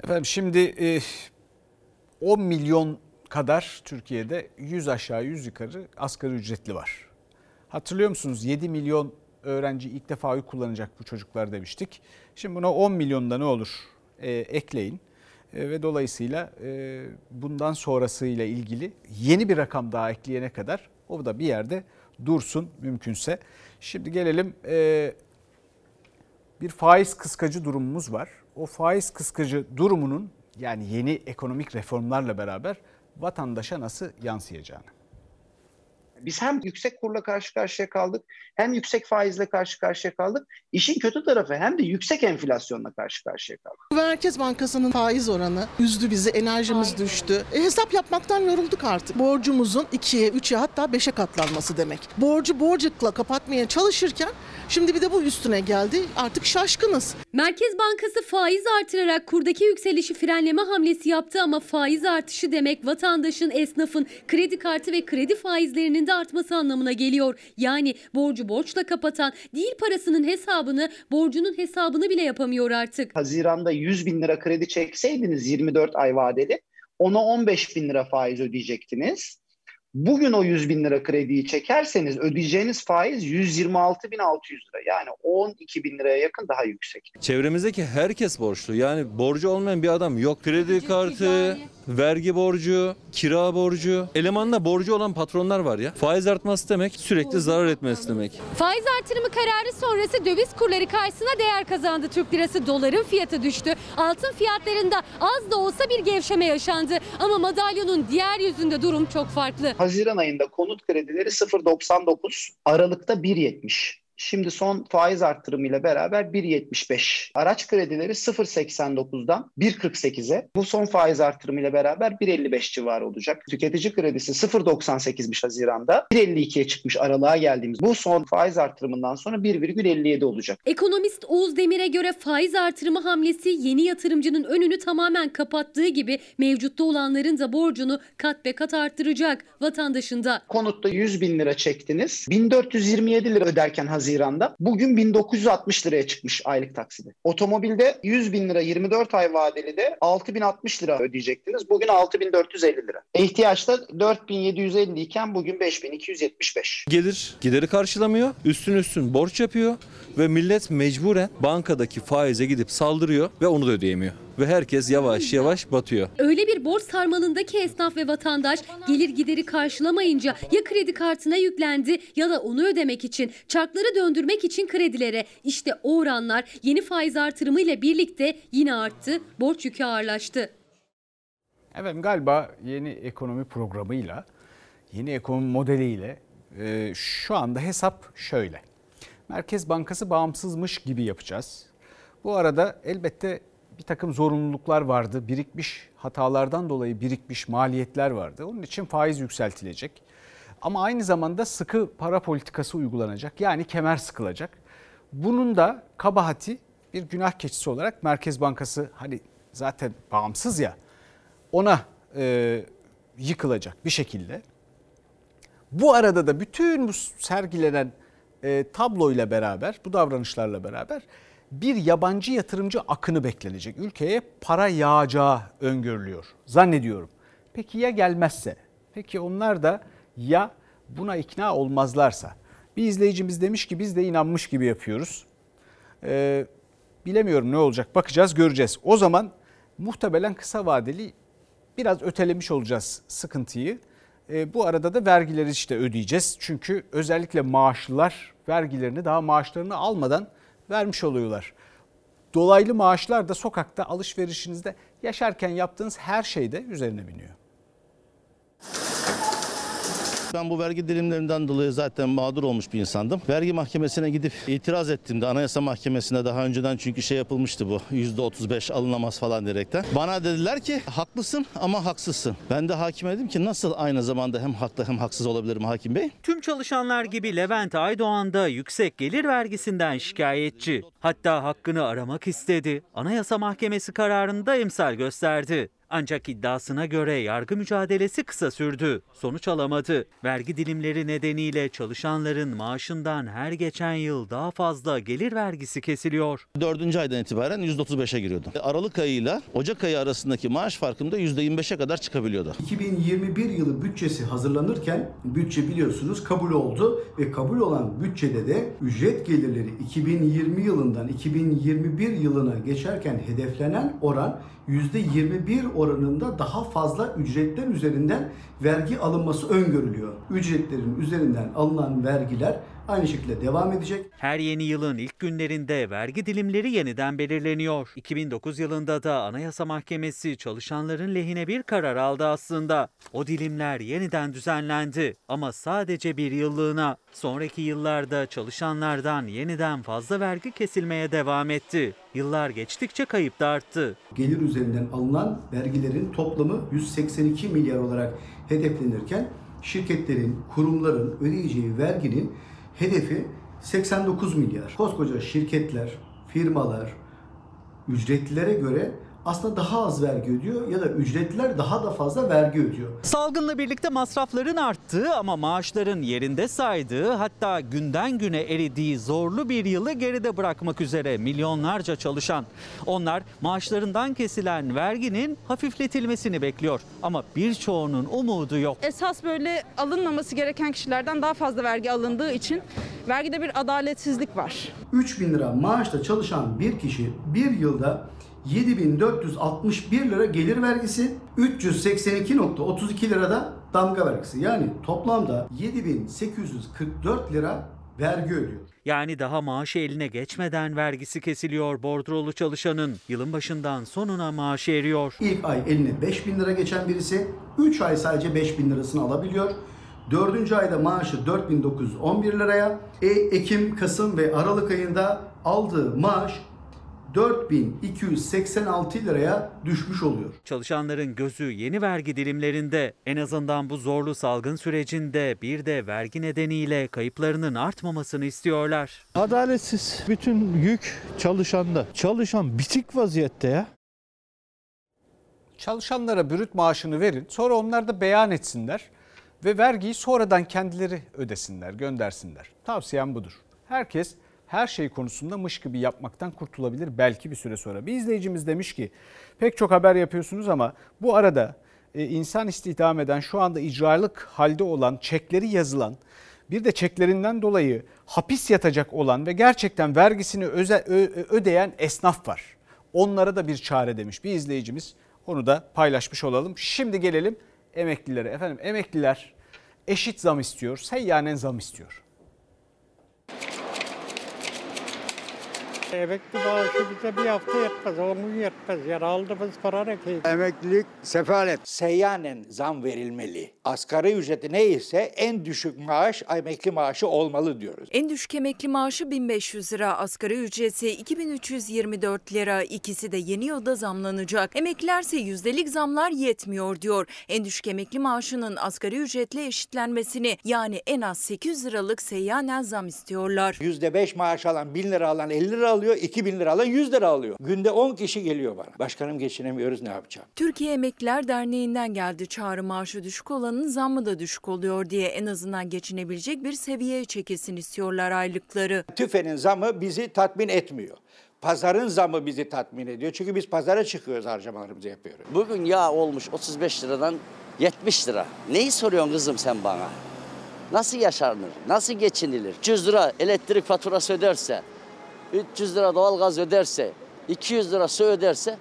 Efendim şimdi e, 10 milyon kadar Türkiye'de 100 aşağı 100 yukarı asgari ücretli var. Hatırlıyor musunuz 7 milyon öğrenci ilk defa oy kullanacak bu çocuklar demiştik. Şimdi buna 10 milyonda ne olur e, ekleyin e, ve dolayısıyla e, bundan sonrasıyla ilgili yeni bir rakam daha ekleyene kadar o da bir yerde dursun mümkünse. Şimdi gelelim e, bir faiz kıskacı durumumuz var. O faiz kıskacı durumunun yani yeni ekonomik reformlarla beraber vatandaşa nasıl yansıyacağını. Biz hem yüksek kurla karşı karşıya kaldık hem yüksek faizle karşı karşıya kaldık. İşin kötü tarafı hem de yüksek enflasyonla karşı karşıya kaldık. Merkez Bankası'nın faiz oranı üzdü bizi, enerjimiz düştü. E, hesap yapmaktan yorulduk artık. Borcumuzun 2'ye, 3'e hatta 5'e katlanması demek. Borcu borcukla kapatmaya çalışırken şimdi bir de bu üstüne geldi. Artık şaşkınız. Merkez Bankası faiz artırarak kurdaki yükselişi frenleme hamlesi yaptı ama faiz artışı demek vatandaşın, esnafın kredi kartı ve kredi faizlerinin de artması anlamına geliyor. Yani borcu borçla kapatan değil parasının hesabını, borcunun hesabını bile yapamıyor artık. Haziranda 100 bin lira kredi çekseydiniz 24 ay vadeli ona 15 bin lira faiz ödeyecektiniz. Bugün o 100 bin lira krediyi çekerseniz ödeyeceğiniz faiz 126 bin 600 lira. Yani 12 bin liraya yakın daha yüksek. Çevremizdeki herkes borçlu. Yani borcu olmayan bir adam yok. Kredi kartı, vergi borcu, kira borcu. Elemanla borcu olan patronlar var ya. Faiz artması demek sürekli zarar etmesi demek. Faiz artırımı kararı sonrası döviz kurları karşısına değer kazandı. Türk lirası doların fiyatı düştü. Altın fiyatlarında az da olsa bir gevşeme yaşandı. Ama madalyonun diğer yüzünde durum çok farklı. Haziran ayında konut kredileri 0.99, Aralık'ta 1.70. Şimdi son faiz arttırımıyla beraber 1.75. Araç kredileri 0.89'dan 1.48'e. Bu son faiz arttırımıyla beraber 1.55 civarı olacak. Tüketici kredisi 0.98'miş Haziran'da. 1.52'ye çıkmış aralığa geldiğimiz. Bu son faiz arttırımından sonra 1,57 olacak. Ekonomist Oğuz Demir'e göre faiz artırımı hamlesi yeni yatırımcının önünü tamamen kapattığı gibi mevcutta olanların da borcunu kat be kat arttıracak vatandaşın da. Konutta 100 bin lira çektiniz. 1427 lira öderken Haziran'da bugün 1960 liraya çıkmış aylık taksidi. Otomobilde 100 bin lira 24 ay vadeli de 6060 lira ödeyecektiniz. Bugün 6450 lira. İhtiyaçta 4750 iken bugün 5275. Gelir gideri karşılamıyor. Üstün üstün borç yapıyor ve millet mecburen bankadaki faize gidip saldırıyor ve onu da ödeyemiyor. Ve herkes yavaş yavaş batıyor. Öyle bir borç sarmalındaki esnaf ve vatandaş gelir gideri karşılamayınca ya kredi kartına yüklendi ya da onu ödemek için çarkları döndürmek için kredilere. İşte o oranlar yeni faiz artırımı ile birlikte yine arttı, borç yükü ağırlaştı. Efendim galiba yeni ekonomi programıyla, yeni ekonomi modeliyle e, şu anda hesap şöyle. Merkez Bankası bağımsızmış gibi yapacağız. Bu arada elbette bir takım zorunluluklar vardı. Birikmiş hatalardan dolayı birikmiş maliyetler vardı. Onun için faiz yükseltilecek. Ama aynı zamanda sıkı para politikası uygulanacak. Yani kemer sıkılacak. Bunun da kabahati bir günah keçisi olarak Merkez Bankası hani zaten bağımsız ya ona e, yıkılacak bir şekilde. Bu arada da bütün bu sergilenen e, tabloyla beraber, bu davranışlarla beraber bir yabancı yatırımcı akını beklenecek. Ülkeye para yağacağı öngörülüyor zannediyorum. Peki ya gelmezse? Peki onlar da ya buna ikna olmazlarsa? Bir izleyicimiz demiş ki biz de inanmış gibi yapıyoruz. Ee, bilemiyorum ne olacak bakacağız göreceğiz. O zaman muhtemelen kısa vadeli biraz ötelemiş olacağız sıkıntıyı. Ee, bu arada da vergileri işte ödeyeceğiz. Çünkü özellikle maaşlılar vergilerini daha maaşlarını almadan vermiş oluyorlar. dolaylı maaşlar da sokakta alışverişinizde yaşarken yaptığınız her şeyde üzerine biniyor. Ben bu vergi dilimlerinden dolayı zaten mağdur olmuş bir insandım. Vergi mahkemesine gidip itiraz ettim de Anayasa Mahkemesi'ne daha önceden çünkü şey yapılmıştı bu. %35 alınamaz falan diyerekten. Bana dediler ki haklısın ama haksızsın. Ben de hakime dedim ki nasıl aynı zamanda hem haklı hem haksız olabilirim hakim bey? Tüm çalışanlar gibi Levent Aydoğan da yüksek gelir vergisinden şikayetçi. Hatta hakkını aramak istedi. Anayasa Mahkemesi kararında emsal gösterdi. Ancak iddiasına göre yargı mücadelesi kısa sürdü. Sonuç alamadı. Vergi dilimleri nedeniyle çalışanların maaşından her geçen yıl daha fazla gelir vergisi kesiliyor. Dördüncü aydan itibaren %35'e giriyordu. Aralık ayıyla Ocak ayı arasındaki maaş farkım da %25'e kadar çıkabiliyordu. 2021 yılı bütçesi hazırlanırken bütçe biliyorsunuz kabul oldu ve kabul olan bütçede de ücret gelirleri 2020 yılından 2021 yılına geçerken hedeflenen oran %21 oranında daha fazla ücretler üzerinden vergi alınması öngörülüyor. Ücretlerin üzerinden alınan vergiler aynı şekilde devam edecek. Her yeni yılın ilk günlerinde vergi dilimleri yeniden belirleniyor. 2009 yılında da Anayasa Mahkemesi çalışanların lehine bir karar aldı aslında. O dilimler yeniden düzenlendi ama sadece bir yıllığına. Sonraki yıllarda çalışanlardan yeniden fazla vergi kesilmeye devam etti. Yıllar geçtikçe kayıp da arttı. Gelir üzerinden alınan vergilerin toplamı 182 milyar olarak hedeflenirken şirketlerin, kurumların ödeyeceği verginin hedefi 89 milyar. Koskoca şirketler, firmalar ücretlilere göre aslında daha az vergi ödüyor ya da ücretliler daha da fazla vergi ödüyor. Salgınla birlikte masrafların arttığı ama maaşların yerinde saydığı hatta günden güne eridiği zorlu bir yılı geride bırakmak üzere milyonlarca çalışan. Onlar maaşlarından kesilen verginin hafifletilmesini bekliyor ama birçoğunun umudu yok. Esas böyle alınmaması gereken kişilerden daha fazla vergi alındığı için vergide bir adaletsizlik var. 3000 lira maaşla çalışan bir kişi bir yılda 7461 lira gelir vergisi, 382.32 lirada damga vergisi. Yani toplamda 7844 lira vergi ödüyor. Yani daha maaşı eline geçmeden vergisi kesiliyor bordrolu çalışanın. Yılın başından sonuna maaşı eriyor. İlk ay eline 5000 lira geçen birisi 3 ay sadece 5000 lirasını alabiliyor. Dördüncü ayda maaşı 4911 liraya, e, Ekim, Kasım ve Aralık ayında aldığı maaş 4286 liraya düşmüş oluyor. Çalışanların gözü yeni vergi dilimlerinde. En azından bu zorlu salgın sürecinde bir de vergi nedeniyle kayıplarının artmamasını istiyorlar. Adaletsiz. Bütün yük çalışanda. Çalışan bitik vaziyette ya. Çalışanlara brüt maaşını verin. Sonra onlar da beyan etsinler ve vergiyi sonradan kendileri ödesinler, göndersinler. Tavsiyem budur. Herkes her şey konusunda mış gibi yapmaktan kurtulabilir belki bir süre sonra. Bir izleyicimiz demiş ki pek çok haber yapıyorsunuz ama bu arada e, insan istihdam eden şu anda icralık halde olan çekleri yazılan bir de çeklerinden dolayı hapis yatacak olan ve gerçekten vergisini öze, ö, ödeyen esnaf var. Onlara da bir çare demiş bir izleyicimiz. Onu da paylaşmış olalım. Şimdi gelelim emeklilere. Efendim emekliler eşit zam istiyor, seyyanen zam istiyor. Emekli maaşı bize bir hafta yetmez, on gün yetmez. Yani aldığımız para ne ki? Emeklilik sefalet. Seyyanen zam verilmeli. Asgari ücreti neyse en düşük maaş emekli maaşı olmalı diyoruz. En düşük emekli maaşı 1500 lira, asgari ücreti 2324 lira. İkisi de yeni yılda zamlanacak. Emeklilerse yüzdelik zamlar yetmiyor diyor. En düşük emekli maaşının asgari ücretle eşitlenmesini yani en az 800 liralık seyyanen zam istiyorlar. %5 maaş alan 1000 lira alan 50 lira alıyor, 2000 lira alan 100 lira alıyor. Günde 10 kişi geliyor bana. Başkanım geçinemiyoruz ne yapacağım? Türkiye Emekliler Derneği'nden geldi çağrı maaşı düşük olanın zammı da düşük oluyor diye en azından geçinebilecek bir seviyeye çekilsin istiyorlar aylıkları. TÜFE'nin zamı bizi tatmin etmiyor. Pazarın zamı bizi tatmin ediyor. Çünkü biz pazara çıkıyoruz harcamalarımızı yapıyoruz. Bugün yağ olmuş 35 liradan 70 lira. Neyi soruyorsun kızım sen bana? Nasıl yaşanır? Nasıl geçinilir? 300 lira elektrik faturası öderse, 300 lira doğalgaz öderse, 200 lira su öderse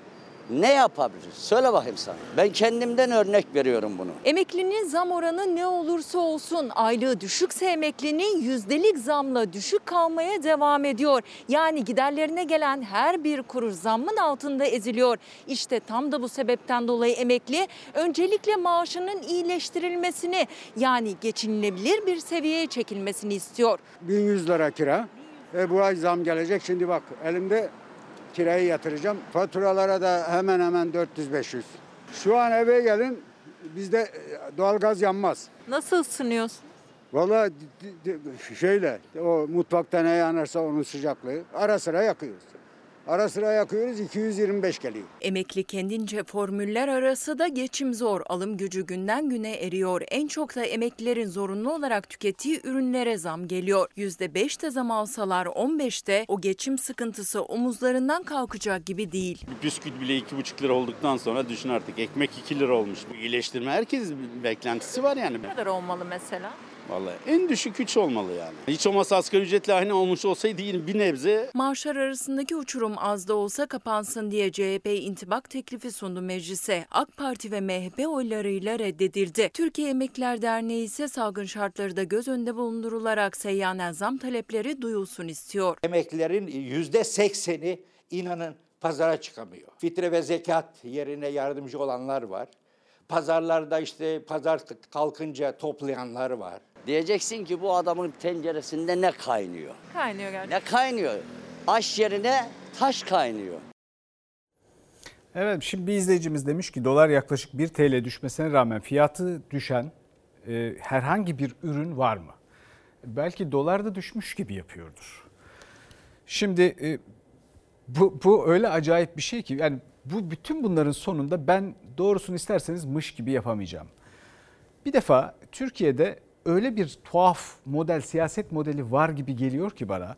ne yapabilir? Söyle bakayım sana. Ben kendimden örnek veriyorum bunu. Emeklinin zam oranı ne olursa olsun aylığı düşükse emeklinin yüzdelik zamla düşük kalmaya devam ediyor. Yani giderlerine gelen her bir kuruş zammın altında eziliyor. İşte tam da bu sebepten dolayı emekli öncelikle maaşının iyileştirilmesini yani geçinilebilir bir seviyeye çekilmesini istiyor. 1100 lira kira. E bu ay zam gelecek. Şimdi bak elimde kirayı yatıracağım. Faturalara da hemen hemen 400-500. Şu an eve gelin bizde e, doğalgaz yanmaz. Nasıl ısınıyorsun? D- şöyle o mutfakta ne yanarsa onun sıcaklığı ara sıra yakıyoruz. Ara sıra yakıyoruz 225 geliyor. Emekli kendince formüller arası da geçim zor. Alım gücü günden güne eriyor. En çok da emeklilerin zorunlu olarak tükettiği ürünlere zam geliyor. %5 de zam alsalar 15'te o geçim sıkıntısı omuzlarından kalkacak gibi değil. Bisküvit bile 2,5 lira olduktan sonra düşün artık. Ekmek 2 lira olmuş. Bu iyileştirme herkes beklentisi var yani. Ne kadar olmalı mesela? Vallahi en düşük 3 olmalı yani. Hiç olmazsa asgari ücretle aynı olmuş olsaydı yine bir nebze Maaşlar arasındaki uçurum az da olsa kapansın diye CHP intibak teklifi sundu meclise. AK Parti ve MHP oylarıyla reddedildi. Türkiye Emekliler Derneği ise salgın şartları da göz önünde bulundurularak seyyanen zam talepleri duyulsun istiyor. Emeklilerin yüzde sekseni inanın pazara çıkamıyor. Fitre ve zekat yerine yardımcı olanlar var. Pazarlarda işte pazar kalkınca toplayanlar var. Diyeceksin ki bu adamın tenceresinde ne kaynıyor? Kaynıyor gerçekten. Ne kaynıyor? Aş yerine taş kaynıyor. Evet şimdi bir izleyicimiz demiş ki dolar yaklaşık 1 TL düşmesine rağmen fiyatı düşen e, herhangi bir ürün var mı? Belki dolar da düşmüş gibi yapıyordur. Şimdi e, bu, bu öyle acayip bir şey ki yani bu bütün bunların sonunda ben doğrusunu isterseniz mış gibi yapamayacağım. Bir defa Türkiye'de öyle bir tuhaf model, siyaset modeli var gibi geliyor ki bana.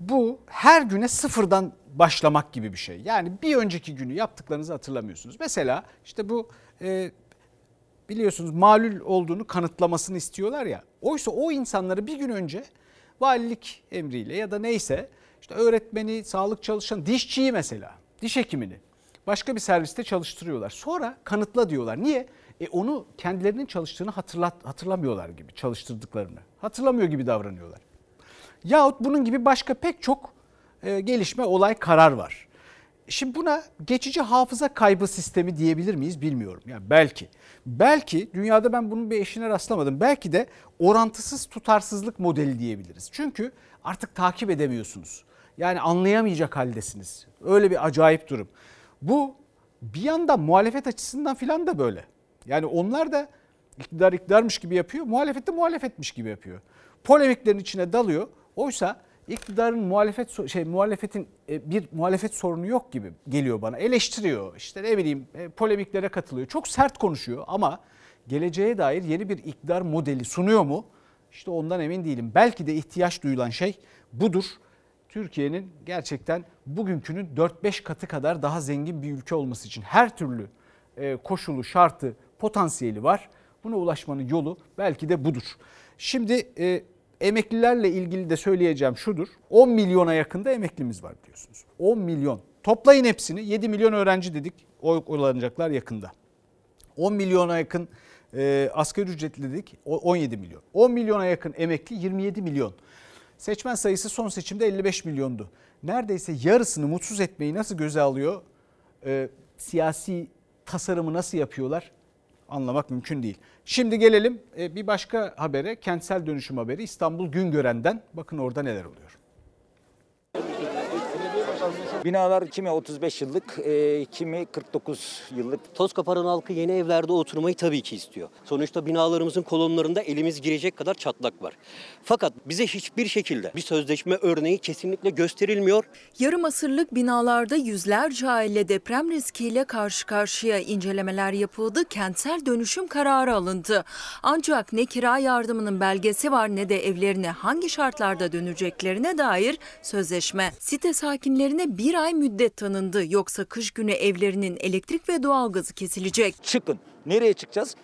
Bu her güne sıfırdan başlamak gibi bir şey. Yani bir önceki günü yaptıklarınızı hatırlamıyorsunuz. Mesela işte bu e, biliyorsunuz malul olduğunu kanıtlamasını istiyorlar ya. Oysa o insanları bir gün önce valilik emriyle ya da neyse işte öğretmeni, sağlık çalışan, dişçiyi mesela, diş hekimini başka bir serviste çalıştırıyorlar. Sonra kanıtla diyorlar. Niye? E onu kendilerinin çalıştığını hatırlat, hatırlamıyorlar gibi çalıştırdıklarını. Hatırlamıyor gibi davranıyorlar. Yahut bunun gibi başka pek çok e, gelişme, olay, karar var. Şimdi buna geçici hafıza kaybı sistemi diyebilir miyiz bilmiyorum. Yani belki. Belki dünyada ben bunun bir eşine rastlamadım. Belki de orantısız tutarsızlık modeli diyebiliriz. Çünkü artık takip edemiyorsunuz. Yani anlayamayacak haldesiniz. Öyle bir acayip durum. Bu bir yandan muhalefet açısından filan da böyle. Yani onlar da iktidar iktidarmış gibi yapıyor, muhalefet de muhalefetmiş gibi yapıyor. Polemiklerin içine dalıyor. Oysa iktidarın muhalefet şey muhalefetin e, bir muhalefet sorunu yok gibi geliyor bana. Eleştiriyor. işte ne bileyim e, polemiklere katılıyor. Çok sert konuşuyor ama geleceğe dair yeni bir iktidar modeli sunuyor mu? İşte ondan emin değilim. Belki de ihtiyaç duyulan şey budur. Türkiye'nin gerçekten bugünkünün 4-5 katı kadar daha zengin bir ülke olması için her türlü e, koşulu, şartı, potansiyeli var. Buna ulaşmanın yolu belki de budur. Şimdi e, emeklilerle ilgili de söyleyeceğim şudur. 10 milyona yakında emeklimiz var diyorsunuz. 10 milyon. Toplayın hepsini. 7 milyon öğrenci dedik. Oy kullanacaklar yakında. 10 milyona yakın e, asgari ücretli dedik. 17 milyon. 10 milyona yakın emekli 27 milyon. Seçmen sayısı son seçimde 55 milyondu. Neredeyse yarısını mutsuz etmeyi nasıl göze alıyor? E, siyasi tasarımı nasıl yapıyorlar? Anlamak mümkün değil. Şimdi gelelim e, bir başka habere, kentsel dönüşüm haberi İstanbul Güngören'den. Bakın orada neler oluyor. Binalar kimi 35 yıllık, e, kimi 49 yıllık. Tozkaparan halkı yeni evlerde oturmayı tabii ki istiyor. Sonuçta binalarımızın kolonlarında elimiz girecek kadar çatlak var. Fakat bize hiçbir şekilde bir sözleşme örneği kesinlikle gösterilmiyor. Yarım asırlık binalarda yüzlerce aile deprem riskiyle karşı karşıya incelemeler yapıldı, kentsel dönüşüm kararı alındı. Ancak ne kira yardımının belgesi var ne de evlerine hangi şartlarda döneceklerine dair sözleşme. Site sakinlerine bir ay müddet tanındı. Yoksa kış günü evlerinin elektrik ve doğalgazı kesilecek. Çıkın. Nereye çıkacağız?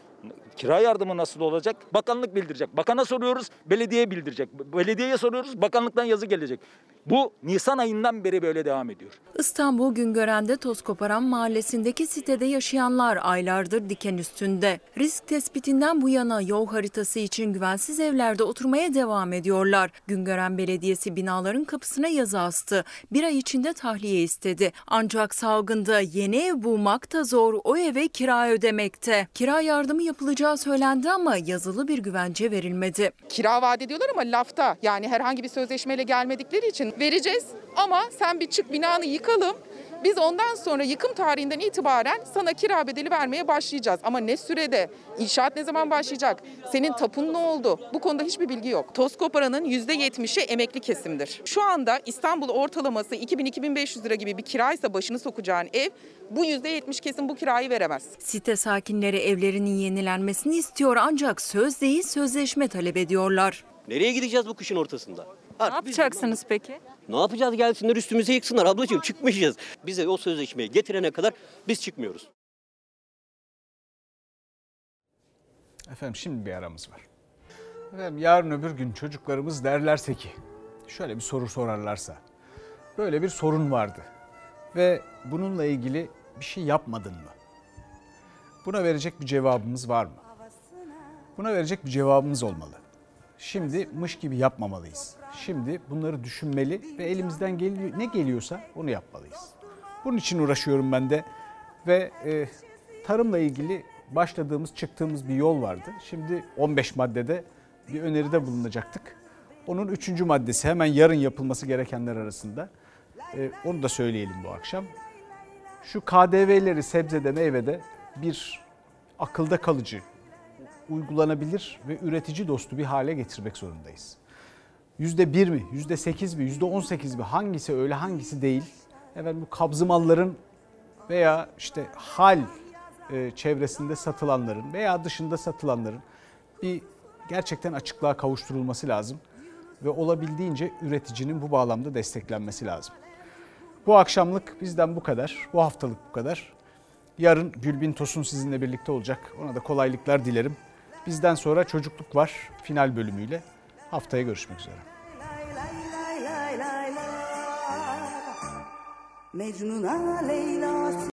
Kira yardımı nasıl olacak? Bakanlık bildirecek. Bakana soruyoruz, belediye bildirecek. Belediyeye soruyoruz, bakanlıktan yazı gelecek. Bu Nisan ayından beri böyle devam ediyor. İstanbul Güngören'de toz koparan mahallesindeki sitede yaşayanlar aylardır diken üstünde. Risk tespitinden bu yana yol haritası için güvensiz evlerde oturmaya devam ediyorlar. Güngören Belediyesi binaların kapısına yazı astı. Bir ay içinde tahliye istedi. Ancak salgında yeni ev bulmak da zor o eve kira ödemekte. Kira yardımı yapılacağı söylendi ama yazılı bir güvence verilmedi. Kira vaat ediyorlar ama lafta yani herhangi bir sözleşmeyle gelmedikleri için vereceğiz ama sen bir çık binanı yıkalım. Biz ondan sonra yıkım tarihinden itibaren sana kira bedeli vermeye başlayacağız. Ama ne sürede, inşaat ne zaman başlayacak, senin tapun ne oldu? Bu konuda hiçbir bilgi yok. Toz koparanın %70'i emekli kesimdir. Şu anda İstanbul ortalaması 2000-2500 lira gibi bir kiraysa başını sokacağın ev bu %70 kesim bu kirayı veremez. Site sakinleri evlerinin yenilenmesini istiyor ancak söz değil sözleşme talep ediyorlar. Nereye gideceğiz bu kışın ortasında? Ne yapacaksınız peki? Ne yapacağız gelsinler üstümüze yıksınlar ablacığım çıkmayacağız. Bize o sözleşmeyi getirene kadar biz çıkmıyoruz. Efendim şimdi bir aramız var. Efendim yarın öbür gün çocuklarımız derlerse ki şöyle bir soru sorarlarsa böyle bir sorun vardı ve bununla ilgili bir şey yapmadın mı? Buna verecek bir cevabımız var mı? Buna verecek bir cevabımız olmalı. Şimdi mış gibi yapmamalıyız. Şimdi bunları düşünmeli ve elimizden geliyor, ne geliyorsa onu yapmalıyız. Bunun için uğraşıyorum ben de ve e, tarımla ilgili başladığımız, çıktığımız bir yol vardı. Şimdi 15 maddede bir öneride bulunacaktık. Onun üçüncü maddesi hemen yarın yapılması gerekenler arasında. E, onu da söyleyelim bu akşam. Şu KDV'leri sebzede, meyvede bir akılda kalıcı, uygulanabilir ve üretici dostu bir hale getirmek zorundayız. Yüzde bir mi, yüzde sekiz mi, yüzde on sekiz mi hangisi öyle hangisi değil. Evet bu kabzı malların veya işte hal e, çevresinde satılanların veya dışında satılanların bir gerçekten açıklığa kavuşturulması lazım. Ve olabildiğince üreticinin bu bağlamda desteklenmesi lazım. Bu akşamlık bizden bu kadar, bu haftalık bu kadar. Yarın Gülbin Tosun sizinle birlikte olacak. Ona da kolaylıklar dilerim. Bizden sonra çocukluk var final bölümüyle. Haftaya görüşmek üzere. Mecnun'a Leyla